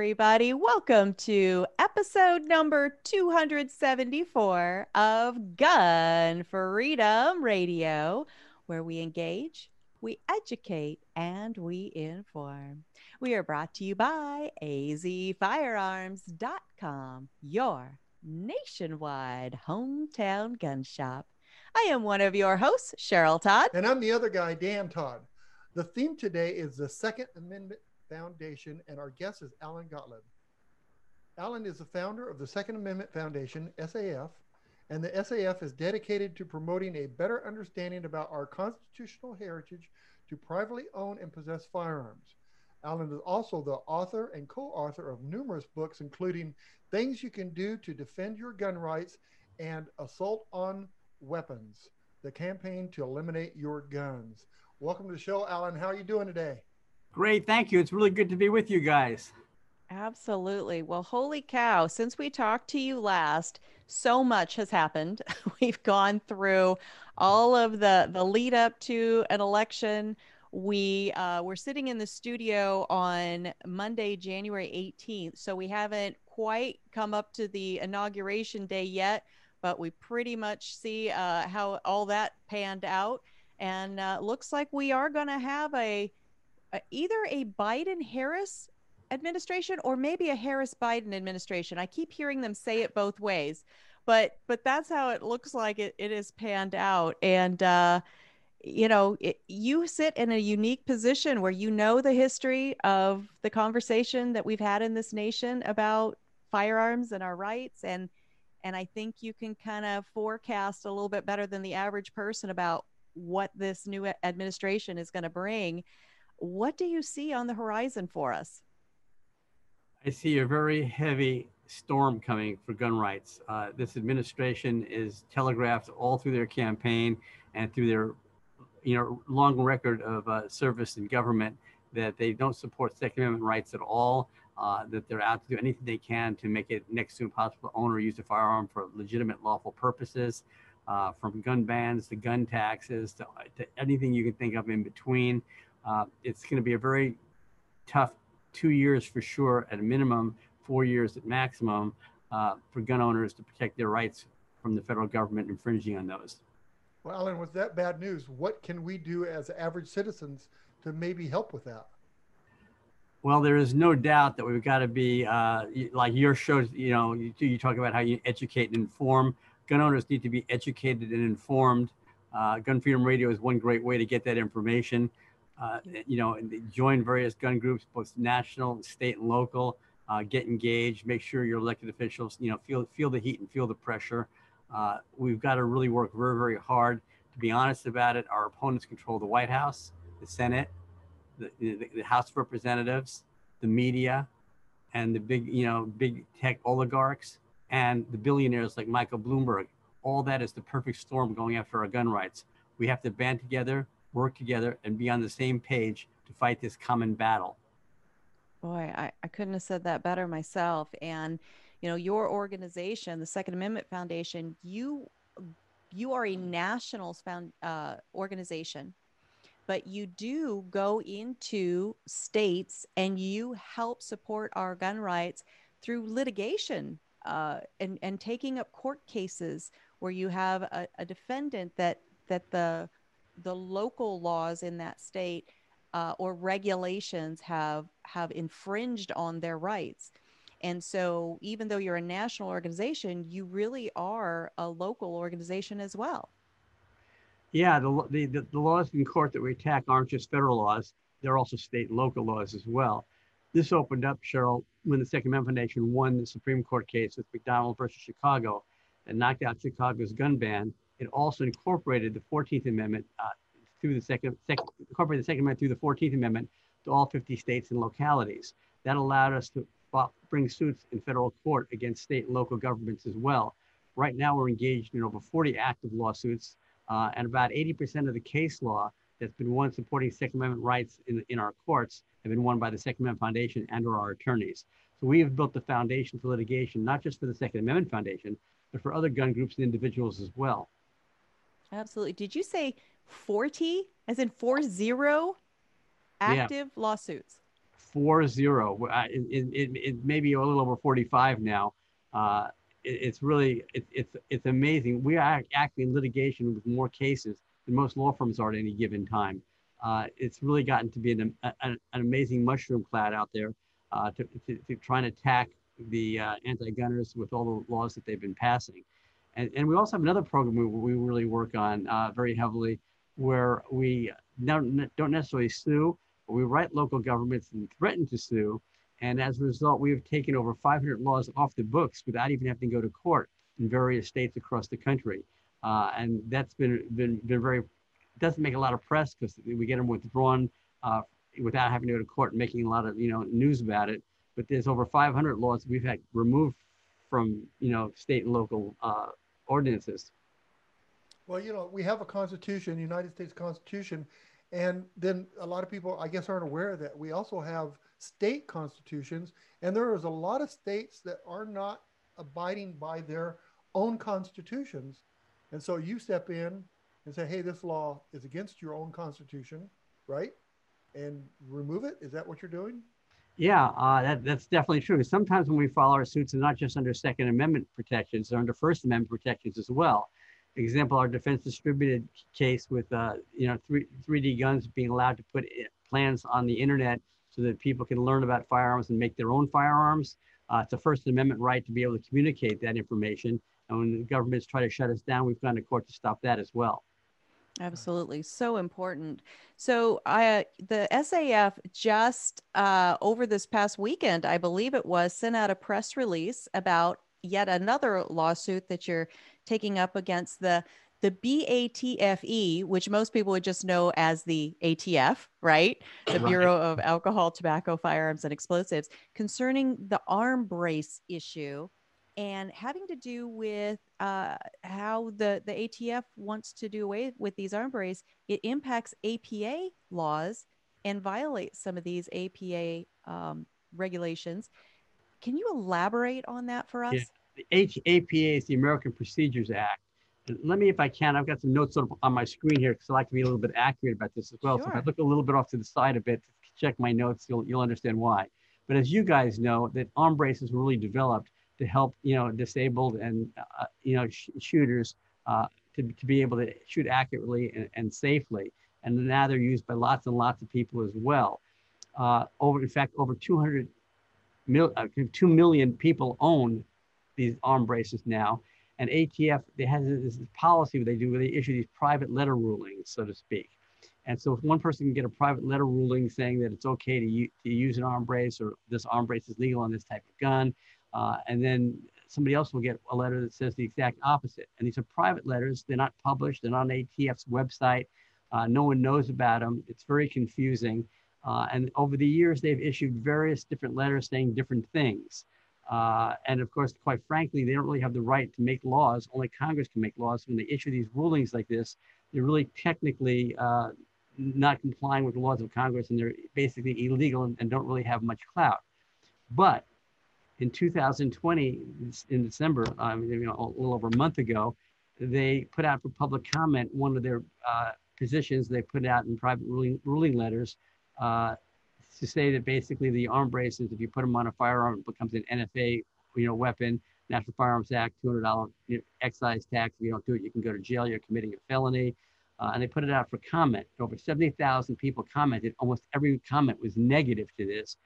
Everybody, welcome to episode number 274 of Gun Freedom Radio, where we engage, we educate, and we inform. We are brought to you by azfirearms.com, your nationwide hometown gun shop. I am one of your hosts, Cheryl Todd. And I'm the other guy, Dan Todd. The theme today is the Second Amendment Foundation, and our guest is Alan Gottlieb. Alan is the founder of the Second Amendment Foundation, SAF, and the SAF is dedicated to promoting a better understanding about our constitutional heritage to privately own and possess firearms. Alan is also the author and co author of numerous books, including Things You Can Do to Defend Your Gun Rights and Assault on Weapons, the campaign to eliminate your guns. Welcome to the show, Alan. How are you doing today? Great. Thank you. It's really good to be with you guys. Absolutely. Well, holy cow, since we talked to you last, so much has happened. We've gone through all of the the lead up to an election. We uh, we're sitting in the studio on Monday, January 18th, so we haven't quite come up to the inauguration day yet, but we pretty much see uh, how all that panned out, and uh, looks like we are going to have a either a Biden Harris administration or maybe a Harris Biden administration. I keep hearing them say it both ways, but but that's how it looks like it, it is panned out. And uh, you know, it, you sit in a unique position where you know the history of the conversation that we've had in this nation about firearms and our rights and and I think you can kind of forecast a little bit better than the average person about what this new administration is going to bring. What do you see on the horizon for us? I see a very heavy storm coming for gun rights. Uh, this administration is telegraphed all through their campaign and through their, you know, long record of uh, service in government that they don't support Second Amendment rights at all. Uh, that they're out to do anything they can to make it next to impossible to own or use a firearm for legitimate, lawful purposes. Uh, from gun bans to gun taxes to, to anything you can think of in between. Uh, it's going to be a very tough two years for sure at a minimum, four years at maximum uh, for gun owners to protect their rights from the federal government infringing on those. Well, Alan, with that bad news, what can we do as average citizens to maybe help with that? Well, there is no doubt that we've got to be uh, like your show. You know, you, you, talk about how you educate and inform. Gun owners need to be educated and informed. Uh, gun Freedom Radio is one great way to get that information uh, you know, join various gun groups, both national, state, and local. Uh, get engaged. Make sure your elected officials, you know, feel feel the heat and feel the pressure. Uh, we've got to really work very, very hard. To be honest about it, our opponents control the White House, the Senate, the, the, the House of Representatives, the media, and the big, you know, big tech oligarchs and the billionaires like Michael Bloomberg. All that is the perfect storm going after our gun rights. We have to band together, work together and be on the same page to fight this common battle. Boy, I, I couldn't have said that better myself. And, you know, your organization, the Second Amendment Foundation, you you are a national found uh, organization, but you do go into states and you help support our gun rights through litigation uh, and and taking up court cases where you have a, a defendant that that the the local laws in that state uh, or regulations have have infringed on their rights. And so, even though you're a national organization, you really are a local organization as well. Yeah, the, the, the laws in court that we attack aren't just federal laws, they're also state and local laws as well. This opened up, Cheryl, when the Second Amendment Foundation won the Supreme Court case with McDonald versus Chicago and knocked out Chicago's gun ban. It also incorporated the 14th Amendment uh, through the second, second, incorporated the Second Amendment through the 14th Amendment to all 50 states and localities. That allowed us to bring suits in federal court against state and local governments as well. Right now, we're engaged in over 40 active lawsuits, uh, and about 80% of the case law that's been won supporting Second Amendment rights in, in our courts have been won by the Second Amendment Foundation and or our attorneys. So we have built the foundation for litigation, not just for the Second Amendment Foundation, but for other gun groups and individuals as well. Absolutely. Did you say 40, as in four zero active yeah. lawsuits? Four zero. It, it, it, may be a little over 45 now. Uh, it, it's really, it, it's, it's amazing. We are actually in litigation with more cases than most law firms are at any given time. Uh, it's really gotten to be an, an, an amazing mushroom cloud out there uh, to, to, to, try and attack the uh, anti-gunners with all the laws that they've been passing. And, and we also have another program we, we really work on uh, very heavily where we don't, don't necessarily sue, but we write local governments and threaten to sue. And as a result, we have taken over 500 laws off the books without even having to go to court in various states across the country. Uh, and that's been, been, been very, doesn't make a lot of press because we get them withdrawn uh, without having to go to court and making a lot of you know news about it. But there's over 500 laws we've had removed from you know state and local uh, ordinances. Well, you know, we have a constitution, United States Constitution, and then a lot of people, I guess, aren't aware that we also have state constitutions, and there is a lot of states that are not abiding by their own constitutions. And so you step in and say, hey, this law is against your own constitution, right? and remove it? Is that what you're doing? Yeah, uh, that, that's definitely true. Sometimes when we file our suits, they're not just under Second Amendment protections, they're under First Amendment protections as well. Example, our defense distributed case with uh, you know 3, 3D guns being allowed to put plans on the internet so that people can learn about firearms and make their own firearms. Uh, it's a First Amendment right to be able to communicate that information. And when the governments try to shut us down, we've gone to court to stop that as well. Absolutely. So important. So I the SAF just uh, over this past weekend, I believe it was, sent out a press release about yet another lawsuit that you're taking up against the the BATFE, which most people would just know as the ATF, right? The Bureau of Alcohol, Tobacco, Firearms, and Explosives, concerning the arm brace issue and having to do with uh, how the, the ATF wants to do away with these arm brace, it impacts APA laws and violates some of these APA um, regulations. Can you elaborate on that for us? Yeah. The H- APA is the American Procedures Act. And let me, if I can, I've got some notes sort of on my screen here because I like to be a little bit accurate about this as well. Sure. So if I look a little bit off to the side a bit, to check my notes, you'll, you'll understand why. But as you guys know, that arm braces were really developed to help you know disabled and uh, you know sh- shooters uh, to, to be able to shoot accurately and, and, safely. And now they're used by lots and lots of people as well. Uh, over in fact, over 200 mil, uh, 2 million people own these arm braces now. And ATF they have this policy where they do where they issue these private letter rulings, so to speak. And so if one person can get a private letter ruling saying that it's okay to, u- to use an arm brace or this arm brace is legal on this type of gun, uh, and then somebody else will get a letter that says the exact opposite. And these are private letters. They're not published. They're not on ATF's website. Uh, no one knows about them. It's very confusing. Uh, and over the years, they've issued various different letters saying different things. Uh, and of course, quite frankly, they don't really have the right to make laws. Only Congress can make laws. When they issue these rulings like this, they're really technically uh, not complying with the laws of Congress and they're basically illegal and, and don't really have much clout. But in 2020, in December, um, you know, a little over a month ago, they put out for public comment one of their uh, positions they put out in private ruling, ruling letters uh, to say that basically the arm braces, if you put them on a firearm, it becomes an NFA, you know, weapon. National Firearms Act, $200 excise tax. If you don't do it, you can go to jail. You're committing a felony. Uh, and they put it out for comment. Over 70,000 people commented. Almost every comment was negative to this.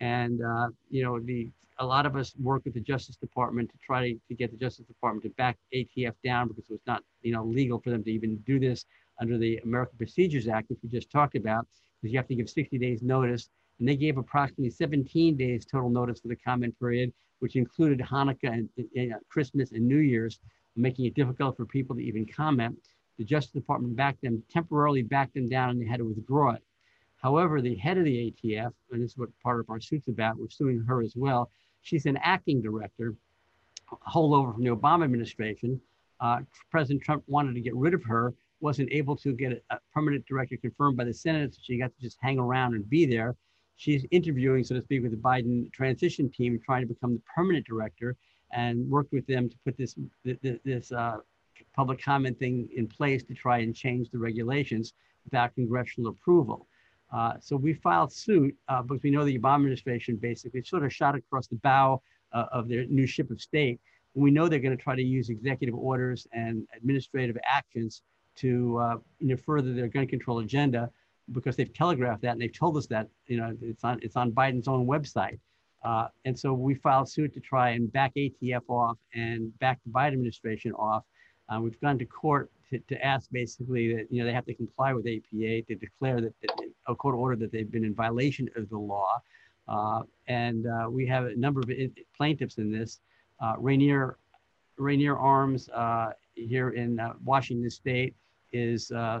And, uh, you know, the a lot of us work with the Justice Department to try to, to get the Justice Department to back ATF down because it was not, you know, legal for them to even do this under the American Procedures Act, which we just talked about, because you have to give 60 days notice And they gave approximately 17 days total notice for the comment period, which included Hanukkah and, and uh, Christmas and New Year's, making it difficult for people to even comment. The Justice Department backed them, temporarily backed them down, and they had to withdraw it. However, the head of the ATF, and this is what part of our suit's about, we're suing her as well. She's an acting director, holdover from the Obama administration. Uh, President Trump wanted to get rid of her, wasn't able to get a, permanent director confirmed by the Senate, so she got to just hang around and be there. She's interviewing, so to speak, with the Biden transition team, trying to become the permanent director, and worked with them to put this this uh, public comment thing in place to try and change the regulations without congressional approval. Uh, so we filed suit uh, because we know the Obama administration basically sort of shot across the bow uh, of their new ship of state. And We know they're going to try to use executive orders and administrative actions to uh, you know, further their gun control agenda because they've telegraphed that and they've told us that you know it's on it's on Biden's own website. Uh, and so we filed suit to try and back ATF off and back the Biden administration off. Uh, we've gone to court to, to ask basically that you know they have to comply with APA to declare that, that a court order that they've been in violation of the law. Uh, and uh, we have a number of plaintiffs in this. Uh, Rainier, Rainier Arms uh, here in uh, Washington State is uh,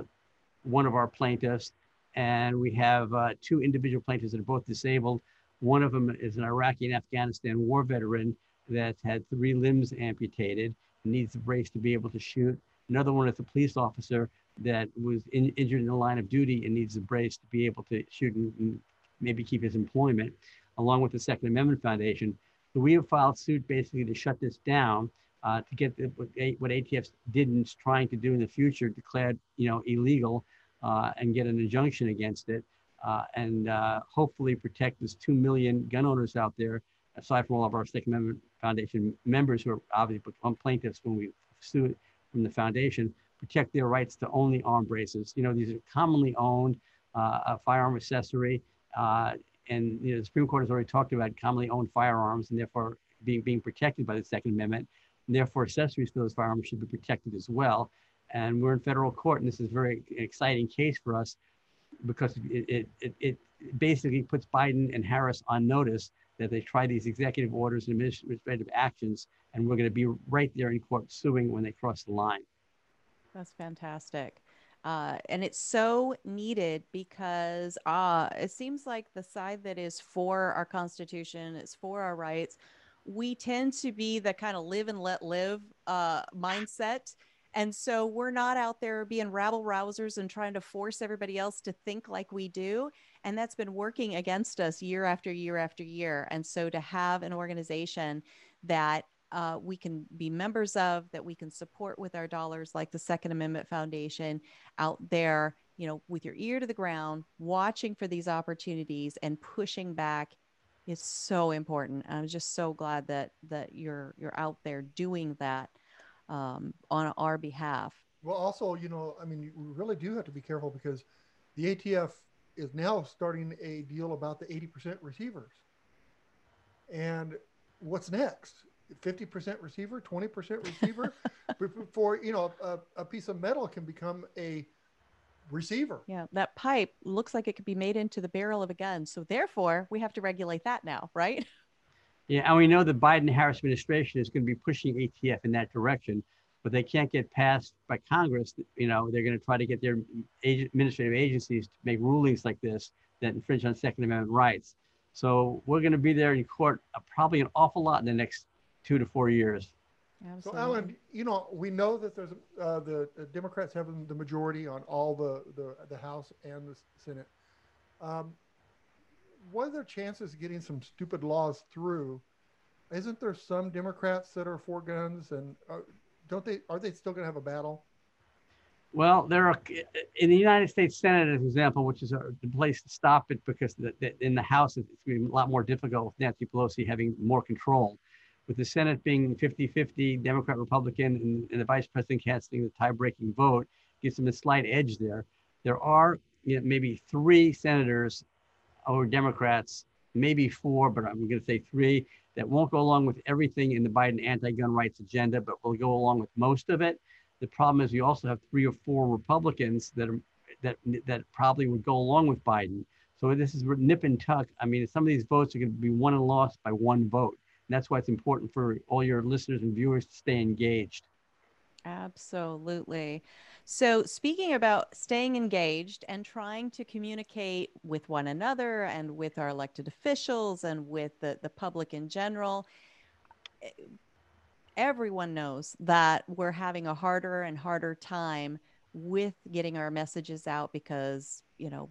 one of our plaintiffs. And we have two individual plaintiffs that are both disabled. One of them is an Iraqi and Afghanistan war veteran that's had three limbs amputated, and needs a brace to be able to shoot. Another one is a police officer that was in, injured in the line of duty and needs a brace to be able to shoot and, maybe keep his employment, along with the Second Amendment Foundation. So we have filed suit basically to shut this down, uh, to get the, what, what ATF did and is trying to do in the future, declared you know illegal, uh, and get an injunction against it, uh, and uh, hopefully protect those two million gun owners out there, aside from all of our Second Amendment Foundation members who are obviously become plaintiffs when we sue from the foundation protect their rights to only arm braces. You know, these are commonly owned uh, firearm accessory. Uh, and you know, the Supreme Court has already talked about commonly owned firearms and therefore being, being protected by the Second Amendment. And therefore, accessories to those firearms should be protected as well. And we're in federal court, and this is a very exciting case for us because it, it, it basically puts Biden and Harris on notice that they try these executive orders and administrative actions, and we're going to be right there in court suing when they cross the line. That's fantastic. Uh, and it's so needed because uh, it seems like the side that is for our Constitution, it's for our rights, we tend to be the kind of live and let live uh, mindset. And so we're not out there being rabble rousers and trying to force everybody else to think like we do. And that's been working against us year after year after year. And so to have an organization that uh, we can be members of, that we can support with our dollars, like the Second Amendment Foundation out there, you know, with your ear to the ground, watching for these opportunities and pushing back is so important. I'm just so glad that that you're you're out there doing that um, on our behalf. Well, also, you know, I mean, you really do have to be careful because the ATF is now starting a deal about the 80% receivers. And what's next? 50% receiver, 20% receiver before, you know, a, a, piece of metal can become a receiver. Yeah, that pipe looks like it could be made into the barrel of a gun. So therefore, we have to regulate that now, right? Yeah, and we know the Biden Harris administration is going to be pushing ATF in that direction, but they can't get passed by Congress. You know, they're going to try to get their administrative agencies to make rulings like this that infringe on Second Amendment rights. So we're going to be there in court uh, probably an awful lot in the next two to four years. Absolutely. So, Alan, you know, we know that there's uh, the, the, Democrats have the majority on all the, the, the House and the Senate. Um, what are their chances of getting some stupid laws through? Isn't there some Democrats that are for guns, and uh, don't they? Are they still going to have a battle? Well, there are in the United States Senate, as an example, which is a, the place to stop it because the, the, in the House it's going to be a lot more difficult with Nancy Pelosi having more control with the Senate being 50-50 Democrat Republican and, and, the vice president casting the tie-breaking vote gives them a slight edge there. There are you know, maybe three senators or Democrats, maybe four, but I'm going to say three that won't go along with everything in the Biden anti-gun rights agenda, but will go along with most of it. The problem is you also have three or four Republicans that are that that probably would go along with Biden. So this is nip and tuck. I mean, some of these votes are going to be won and lost by one vote. That's why it's important for all your listeners and viewers to stay engaged. Absolutely. So, speaking about staying engaged and trying to communicate with one another and with our elected officials and with the, the public in general, everyone knows that we're having a harder and harder time with getting our messages out because, you know,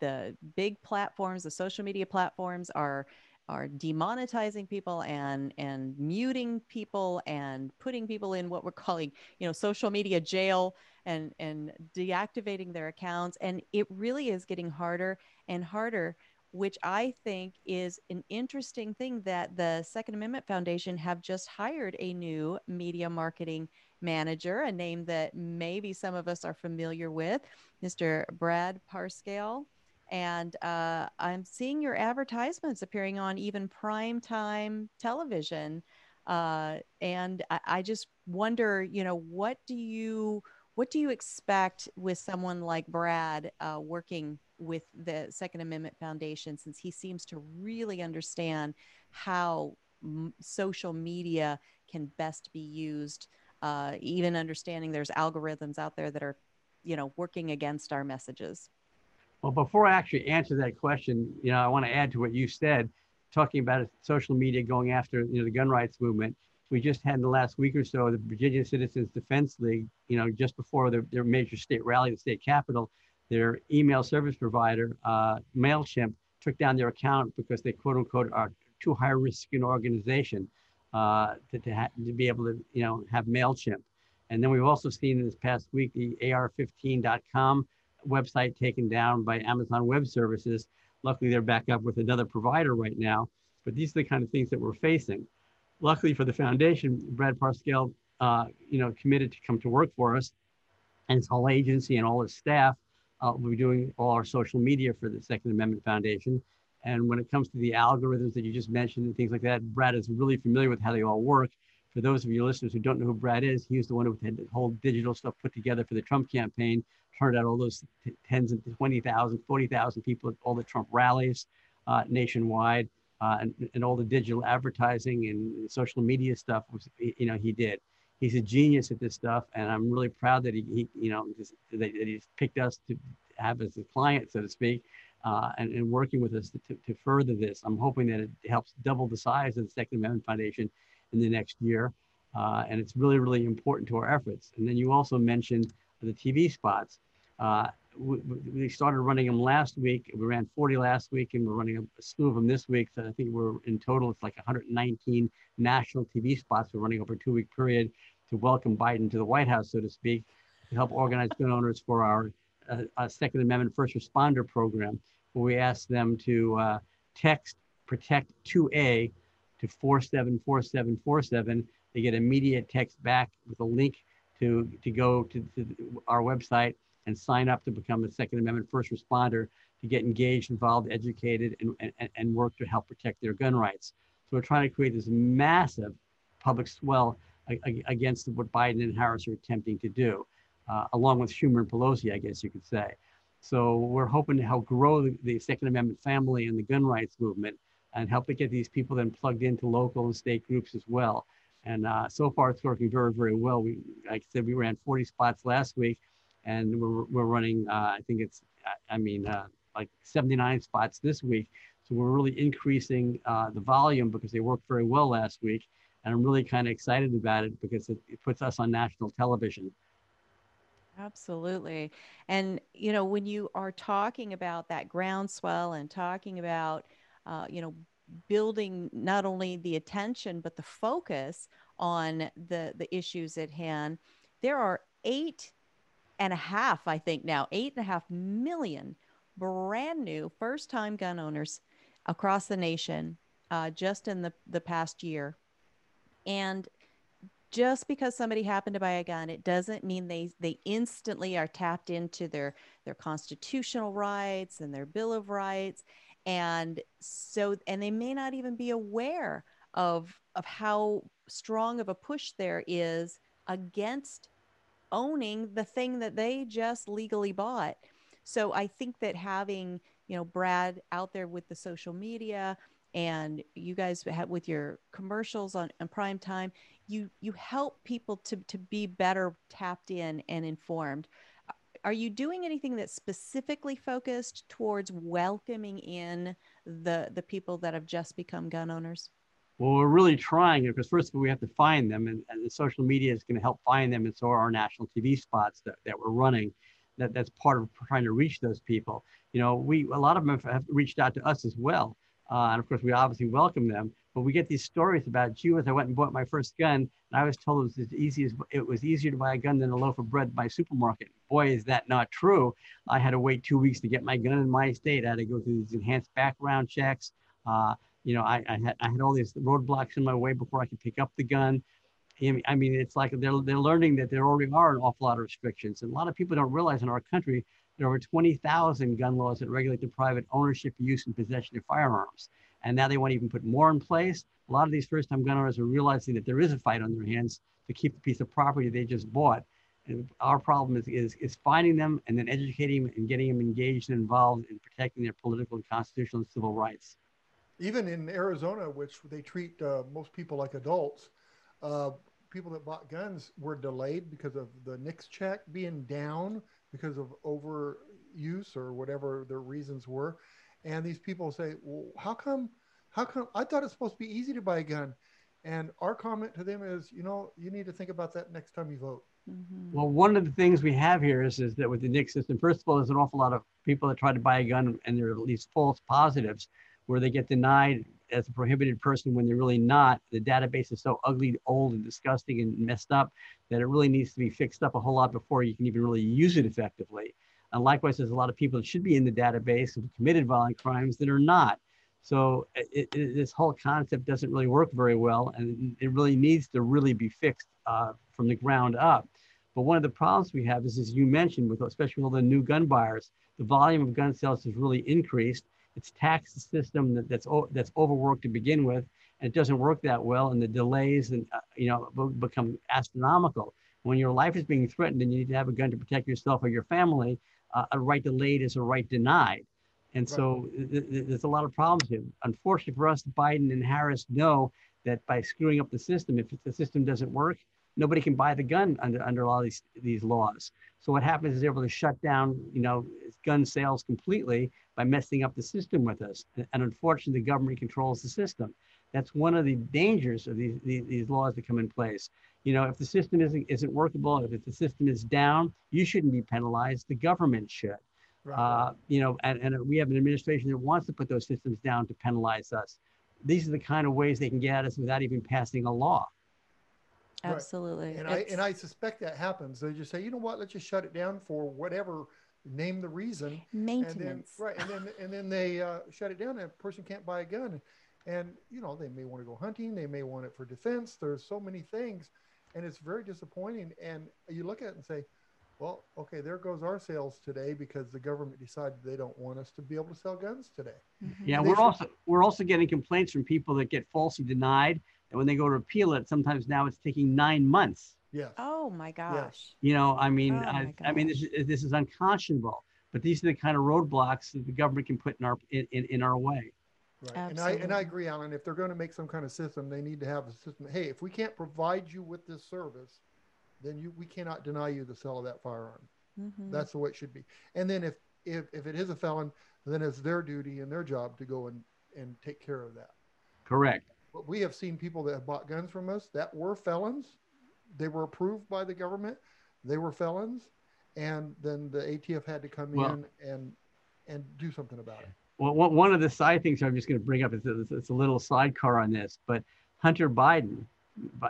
the big platforms, the social media platforms are are demonetizing people and and muting people and putting people in what we're calling you know social media jail and and deactivating their accounts. And it really is getting harder and harder which i think is an interesting thing that the second amendment foundation have just hired a new media marketing manager a name that maybe some of us are familiar with mr brad parscale and uh, I'm seeing your advertisements appearing on even prime time television. Uh, and I, I, just wonder, you know, what do you what do you expect with someone like Brad uh, working with the Second Amendment Foundation, since he seems to really understand how m- social media can best be used, uh, even understanding there's algorithms out there that are, you know, working against our messages. Well, before I actually answer that question, you know, I want to add to what you said, talking about social media going after, you know, the gun rights movement. We just had in the last week or so the Virginia Citizens Defense League, you know, just before their, their major state rally, at the state capitol, their email service provider, uh, MailChimp, took down their account because they quote unquote are too high risk an organization uh, to, to, ha- to be able to, you know, have MailChimp. And then we've also seen this past week the AR15.com website taken down by Amazon Web Services. Luckily, they're back up with another provider right now. But these are the kind of things that we're facing. Luckily for the foundation, Brad Parscale, uh, you know, committed to come to work for us, and his whole agency and all his staff uh, will be doing all our social media for the Second Amendment Foundation. And when it comes to the algorithms that you just mentioned and things like that, Brad is really familiar with how they all work. For those of you listeners who don't know who Brad is, he was the one who had the whole digital stuff put together for the Trump campaign turned out all those t- tens and 20,000, 40,000 people at all the Trump rallies uh, nationwide. Uh, and, and all the digital advertising and social media stuff was, you know, he did. He's a genius at this stuff, and I'm really proud that he, he you know, that, that he's picked us to have as a client, so to speak, uh, and, and working with us to, to further this. I'm hoping that it helps double the size of the Second Amendment Foundation in the next year. Uh, and it's really, really important to our efforts. And then you also mentioned the TV spots. Uh, we, we, started running them last week. We ran 40 last week, and we're running a slew of them this week. So I think we're in total, it's like 119 national TV spots we're running over a two week period to welcome Biden to the White House, so to speak, to help organize gun owners for our uh, Second Amendment first responder program, where we ask them to uh, text Protect 2A to 474747. They get immediate text back with a link to, to go to, to our website and sign up to become a Second Amendment first responder to get engaged, involved, educated, and, and, and work to help protect their gun rights. So we're trying to create this massive public swell against what Biden and Harris are attempting to do, uh, along with Schumer and Pelosi, I guess you could say. So we're hoping to help grow the, the, Second Amendment family and the gun rights movement and help to get these people then plugged into local and state groups as well. And uh, so far, it's working very, very well. We, like I said, we ran 40 spots last week, and we're, we're running, uh, I think it's, I mean, uh, like 79 spots this week. So we're really increasing uh, the volume because they worked very well last week. And I'm really kind of excited about it because it, it puts us on national television. Absolutely. And, you know, when you are talking about that groundswell and talking about, uh, you know, building not only the attention but the focus on the the issues at hand. There are eight and a half i think now eight and a half million brand new first time gun owners across the nation uh, just in the the past year. And just because somebody happened to buy a gun it doesn't mean they they instantly are tapped into their their constitutional rights and their bill of rights and so and they may not even be aware of of how strong of a push there is against owning the thing that they just legally bought So I think that having, you know, Brad out there with the social media and you guys have with your commercials on, on prime time, you you help people to to be better tapped in and informed. Are you doing anything that's specifically focused towards welcoming in the the people that have just become gun owners? Well, we're really trying because first of all, we have to find them, and, and the social media is going to help find them, and so are our national TV spots that, that we're running. That that's part of trying to reach those people. You know, we a lot of them have reached out to us as well, uh, and of course, we obviously welcome them. But we get these stories about, Jews. I went and bought my first gun, and I was told it was as easy as it was easier to buy a gun than a loaf of bread by supermarket. Boy, is that not true! I had to wait two weeks to get my gun in my state. I had to go through these enhanced background checks. Uh, you know, I, I, had, I had all these roadblocks in my way before I could pick up the gun. I mean, it's like they're, they're learning that there already are an awful lot of restrictions. And a lot of people don't realize in our country, there are over 20,000 gun laws that regulate the private ownership, use, and possession of firearms. And now they want to even put more in place. A lot of these first time gun owners are realizing that there is a fight on their hands to keep the piece of property they just bought. And our problem is, is, is finding them and then educating them and getting them engaged and involved in protecting their political and constitutional and civil rights even in Arizona, which they treat uh, most people like adults, uh, people that bought guns were delayed because of the NICS check being down because of overuse or whatever their reasons were. And these people say, well, how come, how come, I thought it's supposed to be easy to buy a gun. And our comment to them is, you know, you need to think about that next time you vote. Mm-hmm. Well, one of the things we have here is, is that with the NICS system, first of all, there's an awful lot of people that try to buy a gun and there are at least false positives where they get denied as a prohibited person when they're really not. The database is so ugly, old, and disgusting and messed up that it really needs to be fixed up a whole lot before you can even really use it effectively. And likewise, there's a lot of people that should be in the database who committed violent crimes that are not. So it, it, this whole concept doesn't really work very well, and it really needs to really be fixed uh, from the ground up. But one of the problems we have is, as you mentioned, with especially all the new gun buyers, the volume of gun sales has really increased, it's tax system that, that's that's overworked to begin with, and it doesn't work that well, and the delays and uh, you know become astronomical. When your life is being threatened and you need to have a gun to protect yourself or your family, uh, a right delayed is a right denied. And right. so th- th- there's a lot of problems here. Unfortunately for us, Biden and Harris know that by screwing up the system, if the system doesn't work, nobody can buy the gun under under all these these laws. So what happens is they're able to shut down, you know, gun sales completely by messing up the system with us. And unfortunately, the government controls the system. That's one of the dangers of these, these, these laws that come in place. You know, if the system isn't, isn't workable, if the system is down, you shouldn't be penalized. The government should. Right. Uh, you know, and, and we have an administration that wants to put those systems down to penalize us. These are the kind of ways they can get at us without even passing a law. Absolutely. Right. And I and I suspect that happens. They just say, you know what, let's just shut it down for whatever name the reason maintenance and then, right and then and then they uh, shut it down and a person can't buy a gun and you know they may want to go hunting they may want it for defense there's so many things and it's very disappointing and you look at it and say well okay there goes our sales today because the government decided they don't want us to be able to sell guns today mm-hmm. yeah we're should... also we're also getting complaints from people that get falsely denied and when they go to appeal it sometimes now it's taking nine months Yes. Oh my gosh. Yes. You know, I mean, oh I, I, mean, this is, this is unconscionable. But these are the kind of roadblocks that the government can put in our in, in, in our way. Right. And I and I agree, Alan. If they're going to make some kind of system, they need to have a system. Hey, if we can't provide you with this service, then you we cannot deny you the sale of that firearm. Mm-hmm. That's the way it should be. And then if if if it is a felon, then it's their duty and their job to go and and take care of that. Correct. But we have seen people that have bought guns from us that were felons they were approved by the government. They were felons, and then the ATF had to come well, in and and do something about it. Well, one of the side things I'm just going to bring up is it's a little sidecar on this, but Hunter Biden,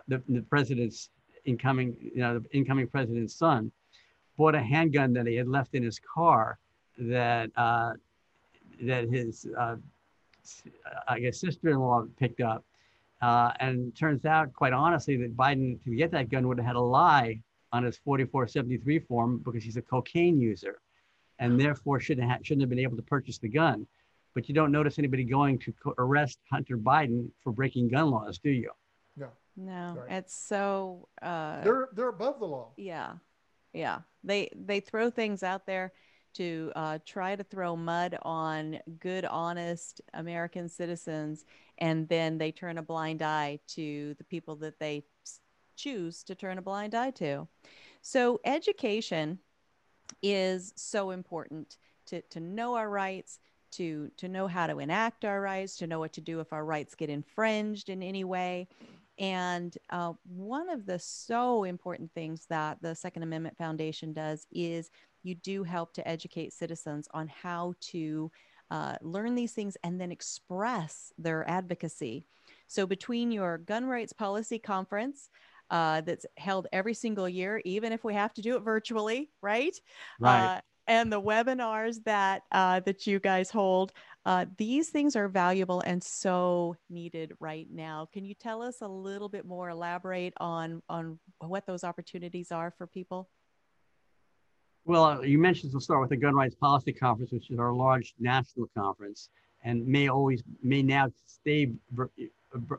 the, the president's incoming, you know, the incoming president's son, bought a handgun that he had left in his car that uh, that his uh, I guess sister-in-law picked up uh, and turns out, quite honestly, that Biden, to get that gun, would have had to lie on his 4473 form because he's a cocaine user and therefore shouldn't have, shouldn't have been able to purchase the gun. But you don't notice anybody going to arrest Hunter Biden for breaking gun laws, do you? No. No, right. it's so. Uh, they're they're above the law. Yeah, yeah. They they throw things out there to uh, try to throw mud on good, honest American citizens, and then they turn a blind eye to the people that they choose to turn a blind eye to. So, education is so important to, to know our rights, to, to know how to enact our rights, to know what to do if our rights get infringed in any way. And uh, one of the so important things that the Second Amendment Foundation does is you do help to educate citizens on how to uh, learn these things and then express their advocacy. So, between your gun rights policy conference, uh, that's held every single year, even if we have to do it virtually, right? Right. Uh, and the webinars that uh, that you guys hold, uh, these things are valuable and so needed right now. Can you tell us a little bit more, elaborate on on what those opportunities are for people? Well, uh, you mentioned we'll start with the Gun Rights Policy Conference, which is our large national conference, and may always may now stay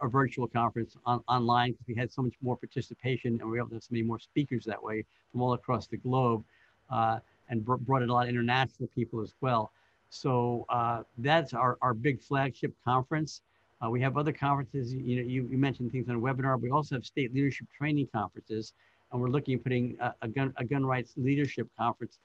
a virtual conference on, online because we had so much more participation and we were able to have so many more speakers that way from all across the globe, uh, and br- brought in a lot of international people as well. So uh, that's our, our big flagship conference. Uh, we have other conferences. You know, you, you mentioned things on a webinar. We also have state leadership training conferences and we're looking at putting a, a, gun, a gun rights leadership conference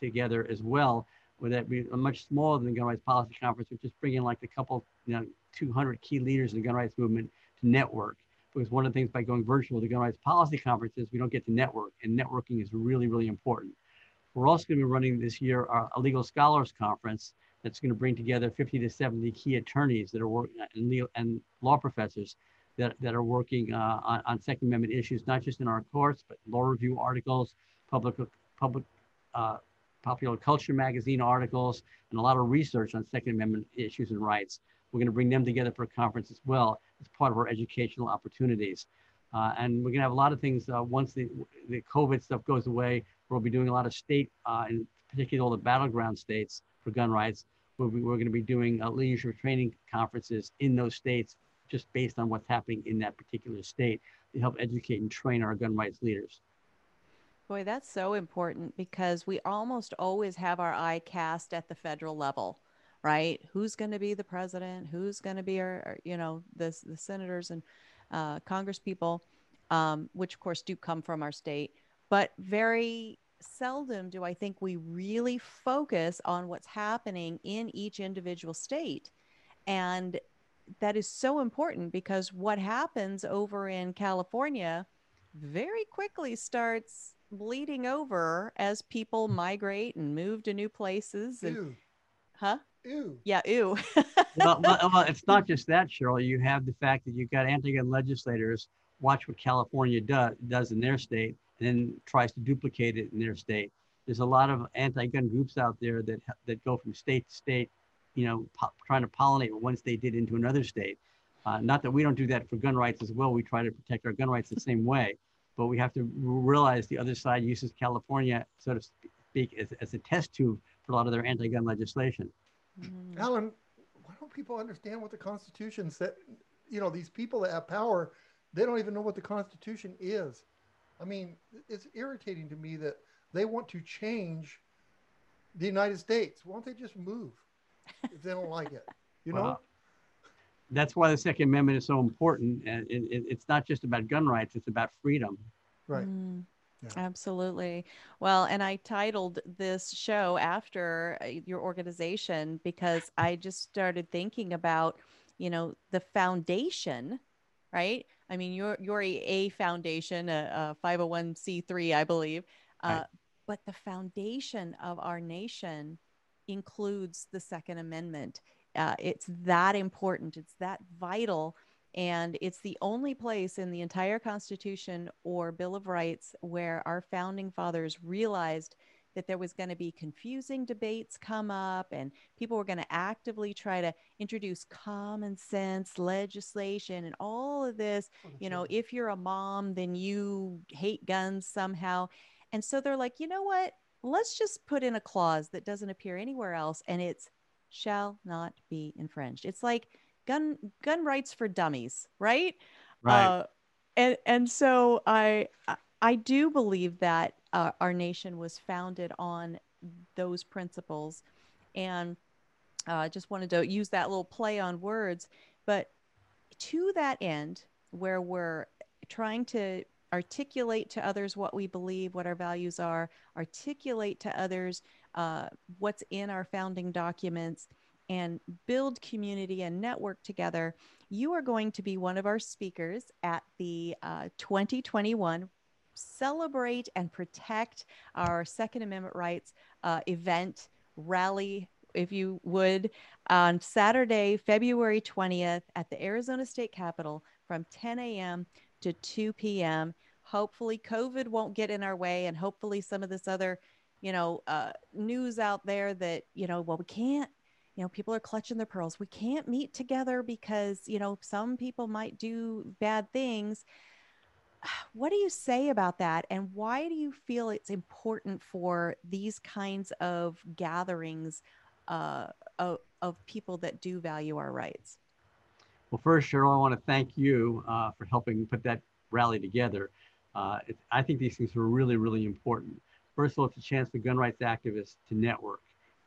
together as well, where that be much smaller than the gun rights policy conference, which is bringing like a couple, you know, 200 key leaders in the gun rights movement to network. Because one of the things by going virtual, the gun rights policy conferences, we don't get to network, and networking is really, really important. We're also going to be running this year our, legal scholars conference that's going to bring together 50 to 70 key attorneys that are working and, and law professors that, that are working uh, on, on Second Amendment issues, not just in our courts, but law review articles, public, public, uh, popular culture magazine articles, and a lot of research on Second Amendment issues and rights. We're going to bring them together for a conference as well as part of our educational opportunities. Uh, and we're going to have a lot of things uh, once the, the COVID stuff goes away. We'll be doing a lot of state, uh, and particularly all the battleground states for gun rights. We'll be, we're going to be doing uh, leadership training conferences in those states just based on what's happening in that particular state to help educate and train our gun rights leaders. Boy, that's so important because we almost always have our eye cast at the federal level, right? Who's going to be the president? Who's going to be our, you know, the, the senators and uh, um, which of course do come from our state, but very seldom do I think we really focus on what's happening in each individual state. And that is so important because what happens over in California very quickly starts bleeding over as people mm. migrate and move to new places. And, Ew. huh? Ew. Yeah, ew. well, well, well, it's not just that, Cheryl. You have the fact that you've got anti-gun legislators watch what California do, does in their state and then tries to duplicate it in their state. There's a lot of anti-gun groups out there that that go from state to state you know, po- trying to pollinate what one state did into another state. Uh, not that we don't do that for gun rights as well. We try to protect our gun rights the same way, but we have to realize the other side uses California, so to speak, as, as a test tube for a lot of their anti-gun legislation. Mm. Alan, why don't people understand what the Constitution said? You know, these people that have power, they don't even know what the Constitution is. I mean, it's irritating to me that they want to change the United States. Why don't they just move? if they don't like it. You know. Well, that's why the Second Amendment is so important, and it, it, it's not just about gun rights; it's about freedom. Right. Mm. Yeah. Absolutely. Well, and I titled this show after uh, your organization because I just started thinking about, you know, the foundation, right? I mean, you're you're a, a foundation, a, a 501c3, I believe, uh, right. but the foundation of our nation includes the Second Amendment. Uh, it's that important, it's that vital. And it's the only place in the entire Constitution or Bill of Rights where our founding fathers realized that there was going to be confusing debates come up and people were going to actively try to introduce common sense legislation and all of this oh, you know if you're a mom then you hate guns somehow and so they're like you know what let's just put in a clause that doesn't appear anywhere else and it's shall not be infringed. It's like gun gun rights for dummies, right? Right. Uh, and and so I I do believe that uh, our nation was founded on those principles. And I uh, just wanted to use that little play on words. But to that end, where we're trying to articulate to others what we believe, what our values are, articulate to others uh, what's in our founding documents, and build community and network together, you are going to be one of our speakers at the uh, 2021 Celebrate and Protect Our Second Amendment Rights uh, event rally if you would, on Saturday, February 20th at the Arizona State Capitol from 10 a.m. to 2 p.m. Hopefully, COVID won't get in our way, and hopefully, some of this other, you know, uh, news out there that you know, well, we can't. You know, people are clutching their pearls. We can't meet together because you know some people might do bad things. What do you say about that? And why do you feel it's important for these kinds of gatherings uh, of, of people that do value our rights? Well, first, Cheryl, I want to thank you uh, for helping put that rally together. Uh, it, I think these things are really, really important. First of all, it's a chance for gun rights activists to network,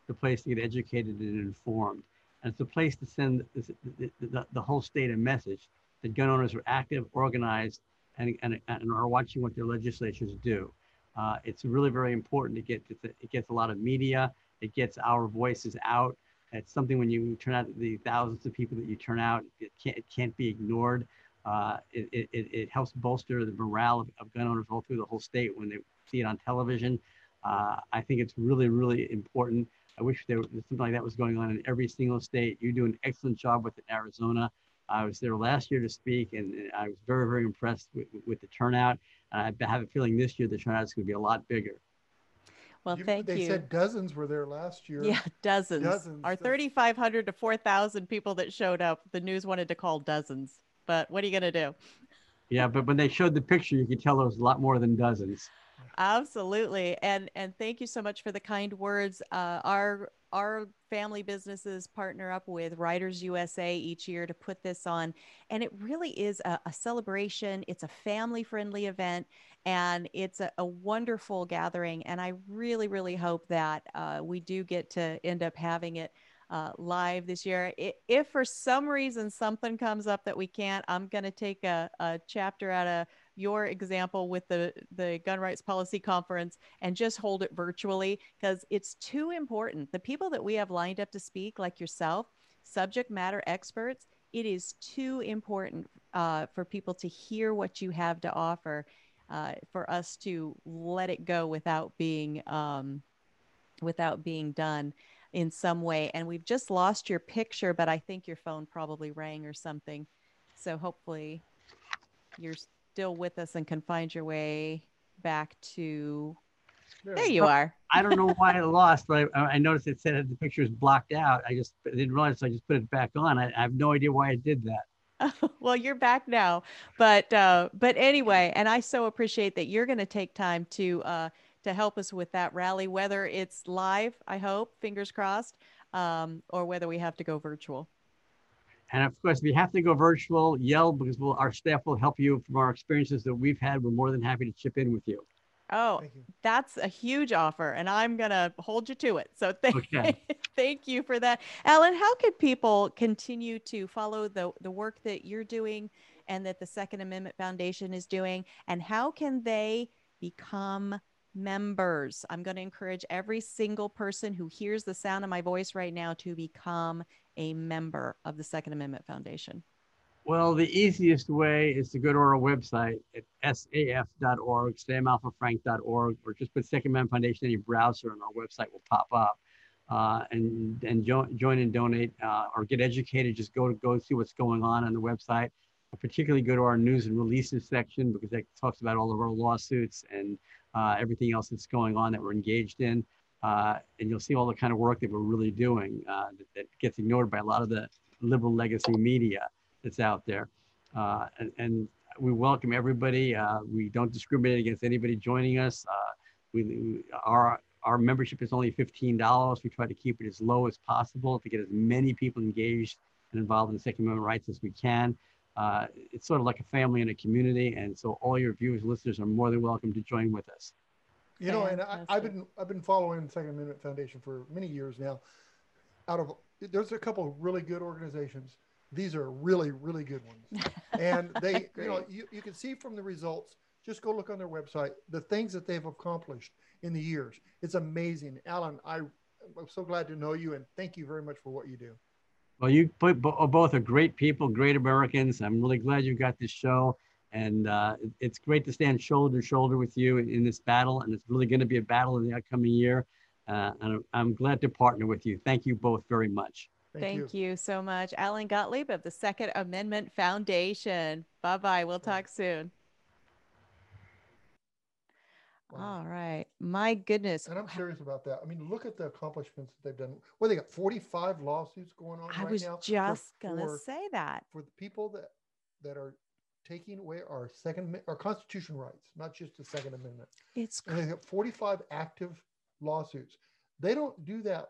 the place to get educated and informed. And it's a place to send the, the, the, the whole state a message that gun owners are active, organized, and, and, and are watching what their legislatures do. Uh, it's really very important to get, it gets a lot of media, it gets our voices out. It's something when you turn out the thousands of people that you turn out, it can't, it can't be ignored. Uh, it, it, it helps bolster the morale of, of, gun owners all through the whole state when they see it on television. Uh, I think it's really, really important. I wish there was something like that was going on in every single state. You do an excellent job with it in Arizona. I was there last year to speak, and I was very, very impressed with, with the turnout. And I have a feeling this year the turnout is going to be a lot bigger. Well, you, thank they you. They said dozens were there last year. Yeah, dozens. Dozens. Our 3,500 to 4,000 people that showed up, the news wanted to call dozens. But what are you going to do? Yeah, but when they showed the picture, you could tell there was a lot more than dozens. Absolutely, and and thank you so much for the kind words. Uh, our our family businesses partner up with Writers USA each year to put this on, and it really is a, a celebration. It's a family friendly event, and it's a, a, wonderful gathering. And I really, really hope that uh, we do get to end up having it uh, live this year. If for some reason something comes up that we can't, I'm going to take a, a chapter out of your example with the the gun rights policy conference and just hold it virtually because it's too important the people that we have lined up to speak like yourself subject matter experts it is too important uh, for people to hear what you have to offer uh, for us to let it go without being um, without being done in some way. And we've just lost your picture, but I think your phone probably rang or something. So hopefully you're still with us and can find your way back to. There you are. I don't know why I lost, but I, I, noticed it said the picture is blocked out. I just I didn't realize, so I just put it back on. I, I have no idea why I did that. well, you're back now, but uh, but anyway, and I so appreciate that you're going to take time to uh, to help us with that rally, whether it's live, I hope, fingers crossed, um, or whether we have to go virtual. And of course, if you have to go virtual, yell because we'll, our staff will help you from our experiences that we've had. We're more than happy to chip in with you. Oh, that's a huge offer, and I'm gonna hold you to it. So thank, okay. thank you for that, Alan. How can people continue to follow the the work that you're doing and that the Second Amendment Foundation is doing, and how can they become members? I'm going to encourage every single person who hears the sound of my voice right now to become a member of the Second Amendment Foundation. Well, the easiest way is to go to our website at saf.org, samalphafrank.org, or just put Second Amendment Foundation in your browser and our website will pop up. Uh, and and join, join and donate uh, or get educated. Just go to go see what's going on on the website. particularly go to our news and releases section because that talks about all of our lawsuits and uh, everything else that's going on that we're engaged in. Uh, and you'll see all the kind of work that we're really doing uh, that, that, gets ignored by a lot of the liberal legacy media that's out there. Uh, and, and, we welcome everybody. Uh, we don't discriminate against anybody joining us. Uh, we, our, our membership is only $15. We try to keep it as low as possible to get as many people engaged and involved in Second Amendment rights as we can. Uh, it's sort of like a family and a community. And so all your viewers, listeners are more than welcome to join with us. You know, and I, I've been I've been following the Second Amendment Foundation for many years now. Out of there's a couple of really good organizations. These are really really good ones, and they you know you, you can see from the results. Just go look on their website the things that they've accomplished in the years. It's amazing, Alan. I, I'm so glad to know you, and thank you very much for what you do. Well, you bo- bo- both are great people, great Americans. I'm really glad you got this show. And uh, it's great to stand shoulder to shoulder with you in, in this battle. And it's really going to be a battle in the upcoming year. Uh, and I'm- I'm glad to partner with you. Thank you both very much. Thank, you. so much. Alan Gottlieb of the Second Amendment Foundation. Bye bye. We'll talk soon. Wow. All right. My goodness. And I'm serious about that. I mean, look at the accomplishments that they've done. Well, they got 45 lawsuits going on I right was now. for- just going to say that. for the people that that are taking away our second our constitution rights, not just the Second Amendment. It's And they have 45 active lawsuits. They don't do that.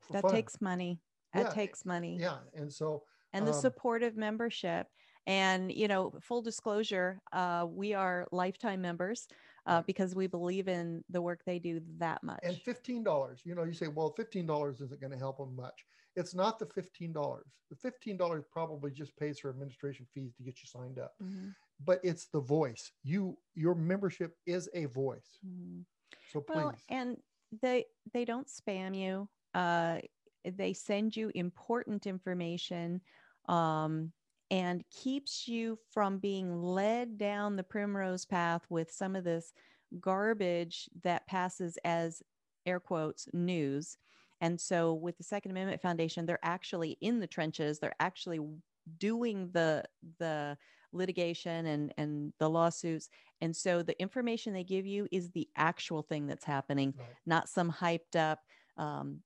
For that fun. takes money. That Yeah, takes money. yeah, and so and the um, supportive membership and you know full disclosure uh, we are lifetime members uh, because we believe in the work they do that much and fifteen dollars. You know, you say, well, fifteen dollars isn't going to help them much. It's not the fifteen dollars. The fifteen dollars probably just pays for administration fees to get you signed up. Mhm, But it's the voice. You your membership is a voice. mhm. So please. well and they they don't spam you uh, they send you important information um, and keeps you from being led down the primrose path with some of this garbage that passes as air quotes news and so with the second amendment foundation they're actually in the trenches they're actually doing the the litigation and and the lawsuits and so the information they give you is the actual thing that's happening Right. not some hyped up um,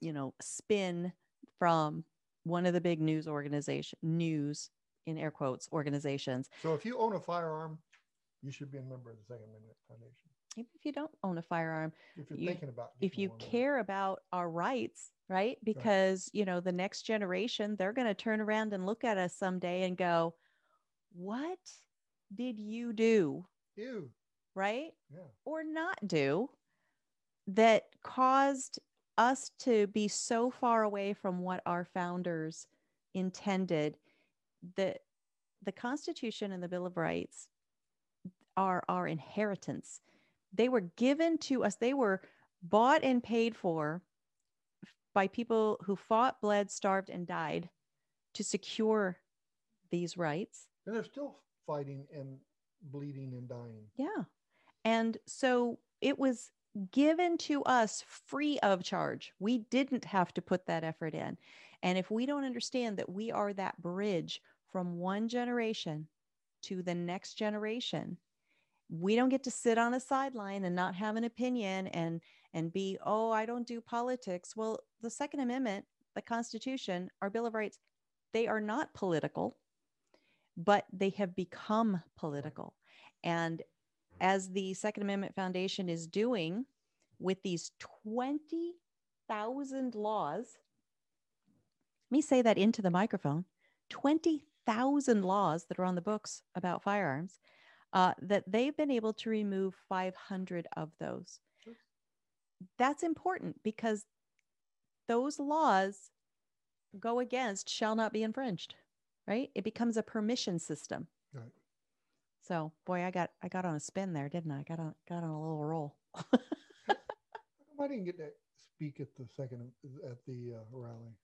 you know spin from one of the big news organization news in air quotes organizations So if you own a firearm, you should be a member of the Second Amendment Foundation. Even if you don't own a firearm If you're You- thinking about if you one, care about our rights right? Because you know the next generation they're going to turn around and look at us someday and go what did you do? Ew, right? Yeah, or not do that caused us to be so far away from what our founders intended that the constitution and the bill of rights are our inheritance they were given to us they were bought and paid for by people who fought bled starved and died to secure these rights and they're still fighting and bleeding and dying. Yeah. And so it was given to us free of charge. We didn't have to put that effort in. And if we don't understand that we are that bridge from one generation to the next generation, we don't get to sit on a sideline and not have an opinion and and be, "Oh, I don't do politics." Well, the Second Amendment, the Constitution, our Bill of Rights, they are not political, but they have become political. And as the Second Amendment Foundation is doing with these 20,000 laws, let me say that into the microphone 20,000 laws that are on the books about firearms, uh, that they've been able to remove 500 of those. That's important because those laws go against shall not be infringed, right? It becomes a permission system. Right. So, boy, I got I got on a spin there, didn't I? Got on got on a little roll. I didn't get to speak at the second at the uh, rally?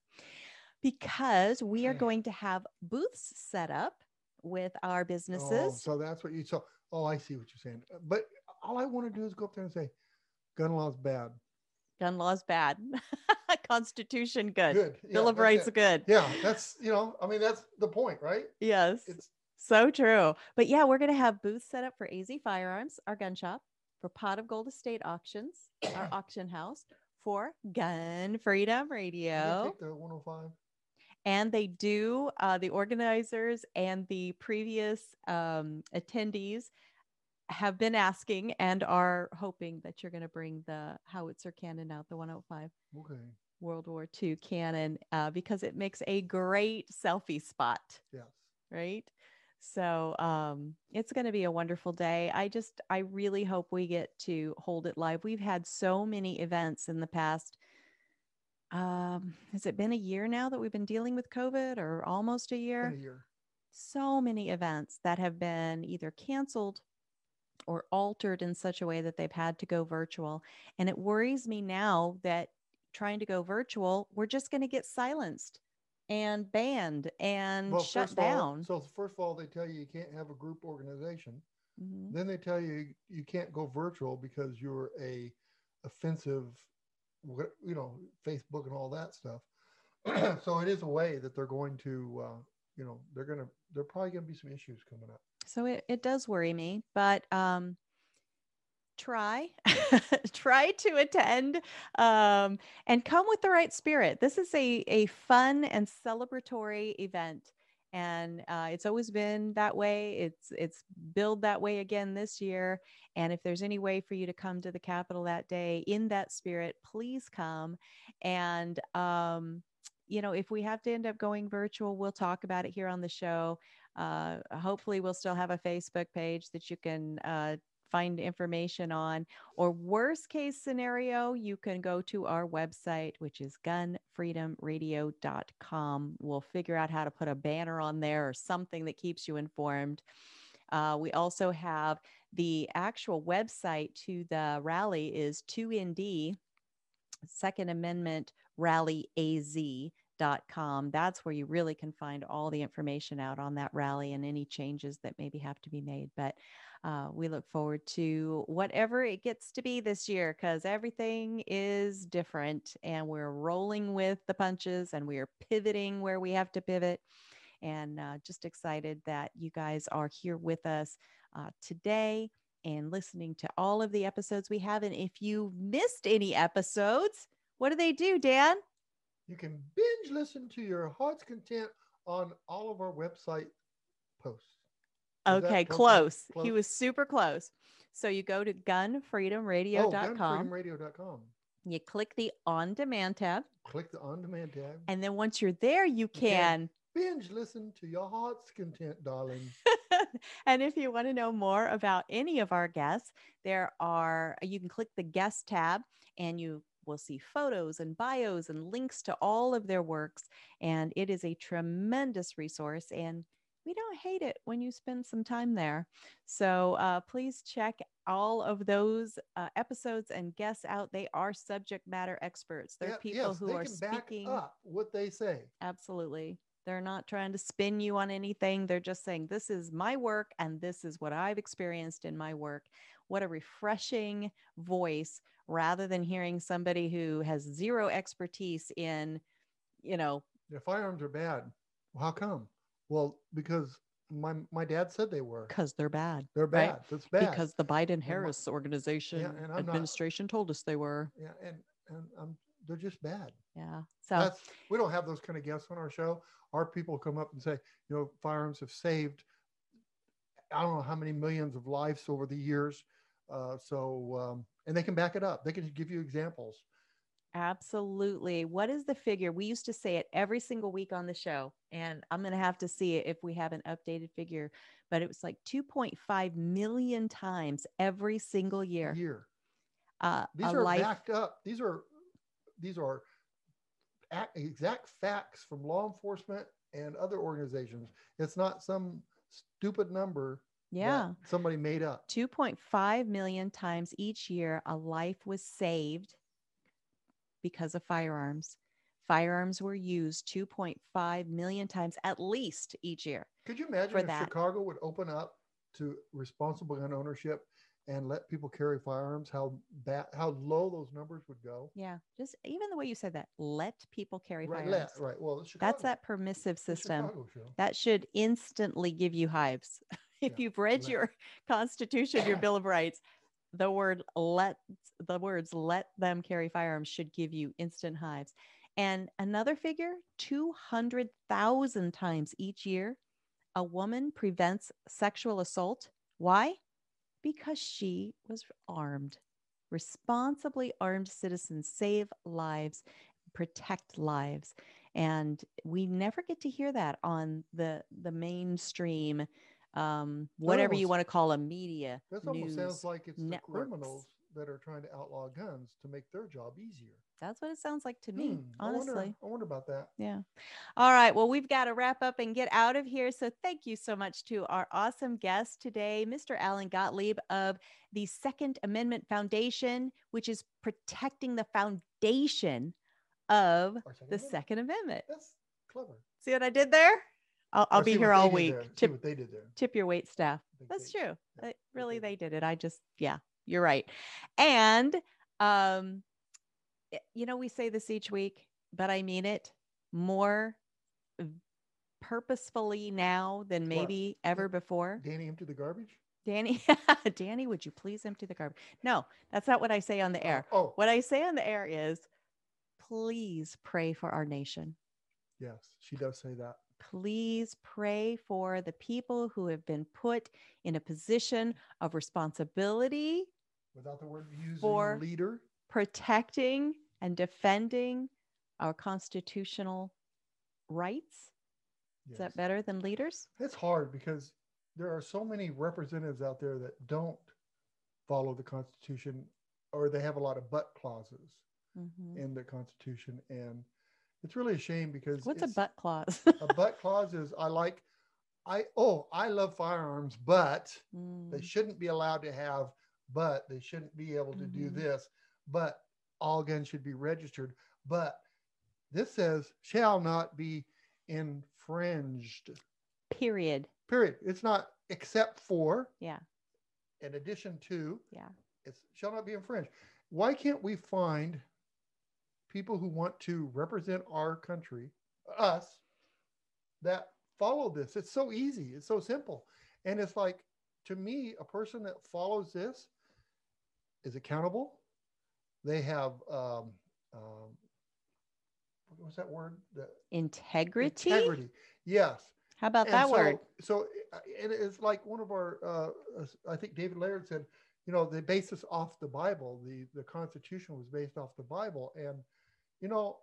because we are going to have booths set up with our Oh, businesses. so that's what you saw. Oh, I see what you're saying. Uh, but all I want to do is go up there and say, "Gun law's bad." Gun laws bad. Constitution good. Good. Yeah, Bill of Rights good. Yeah, that's you know, I mean, that's the point, right? Yes. It's So true. But yeah, we're going to have booths set up for AZ Firearms, our gun shop, for Pot of Gold Estate Auctions, our auction house, for Gun Freedom you gonna Radio. take the 105. And they do, uh, the organizers and the previous um, attendees have been asking and are hoping that you're going to bring the howitzer cannon out, the 105 Okay. World War II cannon, uh, because it makes a great selfie spot Yes. right? So um, it's going to be a wonderful day. I just, I really hope we get to hold it live. We've had so many events in the past. Um, has it been a year now that we've been dealing with COVID or almost a year? A year. So many events that have been either canceled or altered in such a way that they've had to go virtual. And it worries me now that trying to go virtual, we're just going to get silenced and banned and Well, shut of all, down. so first of all, they tell you you can't have a group organization. Mhm. Then they tell you you can't go virtual because you're a offensive, you know, Facebook and all that stuff. so it is a way that they're going to, uh, you know, they're gonna, they're probably gonna be some issues coming up. So it, it does worry me, but um, try, try to attend um, and come with the right spirit. This is a, a fun and celebratory event. And uh, it's always been that way. It's it's billed that way again this year. And if there's any way for you to come to the Capitol that day in that spirit, please come. And um, you know, if we have to end up going virtual, we'll talk about it here on the show. Uh, hopefully, we'll still have a Facebook page that you can uh, find information on. Or, worst case scenario, you can go to our website, which is gunfreedomradio.com. We'll figure out how to put a banner on there or something that keeps you informed. Uh, we also have the actual website to the rally is 2ND, Second Amendment Rally AZ dot com. That's where you really can find all the information out on that rally and any changes that maybe have to be made. But uh, we look forward to whatever it gets to be this year because everything is different and we're rolling with the punches and we are pivoting where we have to pivot. And uh, just excited that you guys are here with us uh, today and listening to all of the episodes we have. And if you missed any episodes, what do they do, Dan? You can binge listen to your heart's content on all of our website posts. Okay, close close. He was super close. So you go to Oh, gunfreedomradio.com, gunfreedomradio.com. you click the on demand tab, Click the on demand tab. and then once you're there, you can. can. Binge listen to your heart's content, darling. and if you want to know more about any of our guests, there are, you can click the guest tab and you will see photos and bios and links to all of their works. And it is a tremendous resource. And we don't hate it when you spend some time there. So uh, please check all of those uh, episodes and guests out. They are subject matter experts. They're Yeah, people yes, who they are speaking. up what they say. Absolutely. They're not trying to spin you on anything. They're just saying, this is my work and this is what I've experienced in my work. What a refreshing voice rather than hearing somebody who has zero expertise in, you know, The firearms are bad. Well, how come? Well, because my my dad said they were. because they're bad. They're right? bad. That's bad. Because the Biden Harris organization and I'm not- administration told us they were. yeah, and and um, they're just bad. Yeah. So That's we don't have those kind of guests on our show. Our people come up and say, you know, firearms have saved I don't know how many millions of lives over the years. Uh, so um, and they can back it up. They can give you examples. Absolutely. What is the figure? We used to say it every single week on the show, and I'm going to have to see it if we have an updated figure, but it was like 2.5 million times every single year. Year. Uh, These are life, backed up. These are these are ac- exact facts from law enforcement and other organizations. It's not some stupid number yeah. somebody made up. 2.5 million times each year, a life was saved because of firearms. Firearms were used 2.5 million times at least each year. Could you imagine if that. Chicago would open up to responsible gun ownership and let people carry firearms? How bad, how low those numbers would go? Yeah. Just even the way you said that, let people carry Right, firearms. let, right. Well. That's that permissive system. That should instantly give you hives. if Yeah, you've read let. your Constitution, your Bill of Rights, the word let the words let them carry firearms should give you instant hives. And another figure, 200,000 times each year, a woman prevents sexual assault. Why? Because she was armed. Responsibly armed citizens save lives, protect lives. And we never get to hear that on the, the mainstream um, whatever you want to call a media This almost sounds like it's the criminals that are trying to outlaw guns to make their job easier. That's what it sounds like to me, Hmm, I honestly. wonder, I wonder about that. Yeah. All right. Well, we've got to wrap up and get out of here. So thank you so much to our awesome guest today, Mr. Alan Gottlieb of the Second Amendment Foundation, which is protecting the foundation of second the amendment. Second Amendment. That's clever. See what I did there? I'll, I'll be here all week. Tip, what they did there. tip your wait staff. That's they- true. yeah, they really, they did it. I just, yeah, you're right. And, um, you know, we say this each week, but I mean it more purposefully now than What? maybe ever before. Danny empty the garbage? Danny, Danny, would you please empty the garbage? No, that's not what I say on the air. Oh, What I say on the air is, please pray for our nation. yes, she does say that. Please pray for the people who have been put in a position of responsibility Without the word using For- leader. protecting and defending our constitutional rights. Is that better than leaders? It's hard because there are so many representatives out there that don't follow the Constitution or they have a lot of but clauses Mhm. in the Constitution. And it's really a shame because What's a butt clause? a butt clause is I like I oh I love firearms, but they Mm, shouldn't be allowed to have, but they shouldn't be able to do Mhm. this, but all guns should be registered. But this says shall not be infringed. Period. Period. It's not except for, Yeah. in addition to, Yeah. it shall not be infringed. Why can't we find people who want to represent our country, us, that follow this? It's so easy. It's so simple. And it's like, to me, a person that follows this is accountable. They have, um, um, what was that word? The Integrity. integrity. Yes. How about And that so, word? So uh, and it's like one of our, uh, uh, I think David Laird said, you know, they base this off the Bible. The the Constitution was based off the Bible, and you know,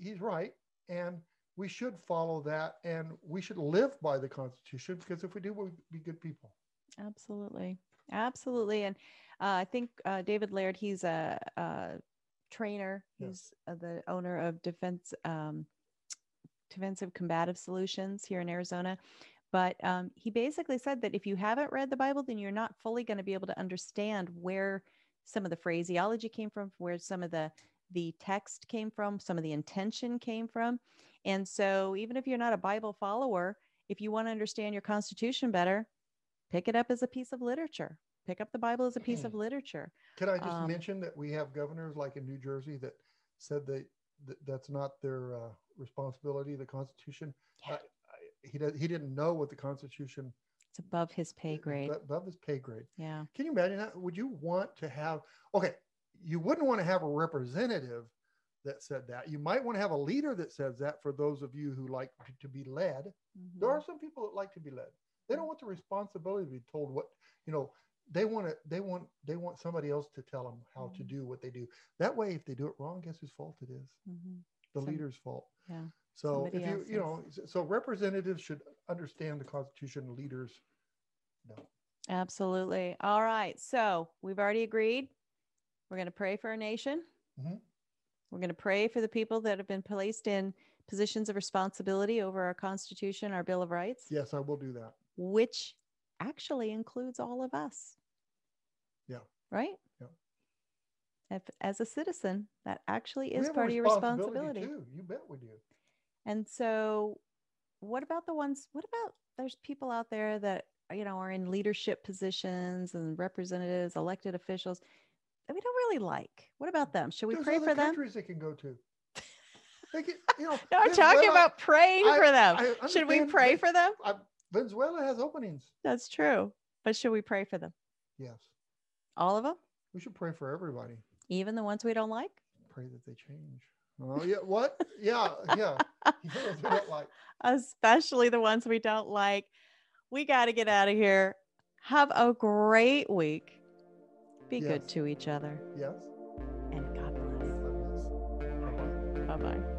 he's right. And we should follow that, and we should live by the Constitution because if we do, we'll be good people. Absolutely. Absolutely. And uh, I think uh, David Laird, he's a, a trainer. He's uh, the owner of Defense um, Defensive Combative Solutions here in Arizona. But um, he basically said that if you haven't read the Bible, then you're not fully going to be able to understand where some of the phraseology came from, where some of the the text came from, some of the intention came from. And so, even if you're not a Bible follower, if you want to understand your Constitution better, pick it up as a piece of literature. Pick up the Bible as a piece of literature. Can I just Um, mention that we have governors like in New Jersey that said that, that that's not their uh, responsibility. The Constitution. Yeah. I, he does, he didn't know what the Constitution It's above his pay grade. above his pay grade. Yeah. Can you imagine that? Would you want to have, okay, you wouldn't want to have a representative that said that. You might want to have a leader that says that for those of you who like to, to be led. There Mhm. are some people that like to be led. They don't want the responsibility to be told what, you know, they want to, they want, they want somebody else to tell them how to Mhm. do what they do. That way, if they do it wrong, guess whose fault it is? Mhm. The Some- leader's fault. yeah, So somebody if you, you know, so representatives should understand the Constitution, leaders don't. Absolutely. All right. So we've already agreed. We're going to pray for our nation. Mhm. We're going to pray for the people that have been placed in positions of responsibility over our Constitution, our Bill of Rights, Yes, I will do that. which actually includes all of us. Yeah. Right? Yeah. If, as a citizen, that actually is part of your responsibility. Too. You bet we do. And so, what about the ones? What about there's people out there that you know are in leadership positions and representatives, elected officials that we don't really like? What about them? Should we There's pray for them? countries they can go to. They can, you know, No, I'm talking about praying I- for them. I should we pray for them? Venezuela has openings. That's true. But should we pray for them? Yes, All of them, we should pray for everybody. even the ones we don't like. Pray that they change. Oh yeah, what? Yeah, yeah. Yeah, we don't like. especially the ones we don't like. We got to get out of here. Have a great week. Be good to each other. Yes. And God bless. God bless. Bye bye.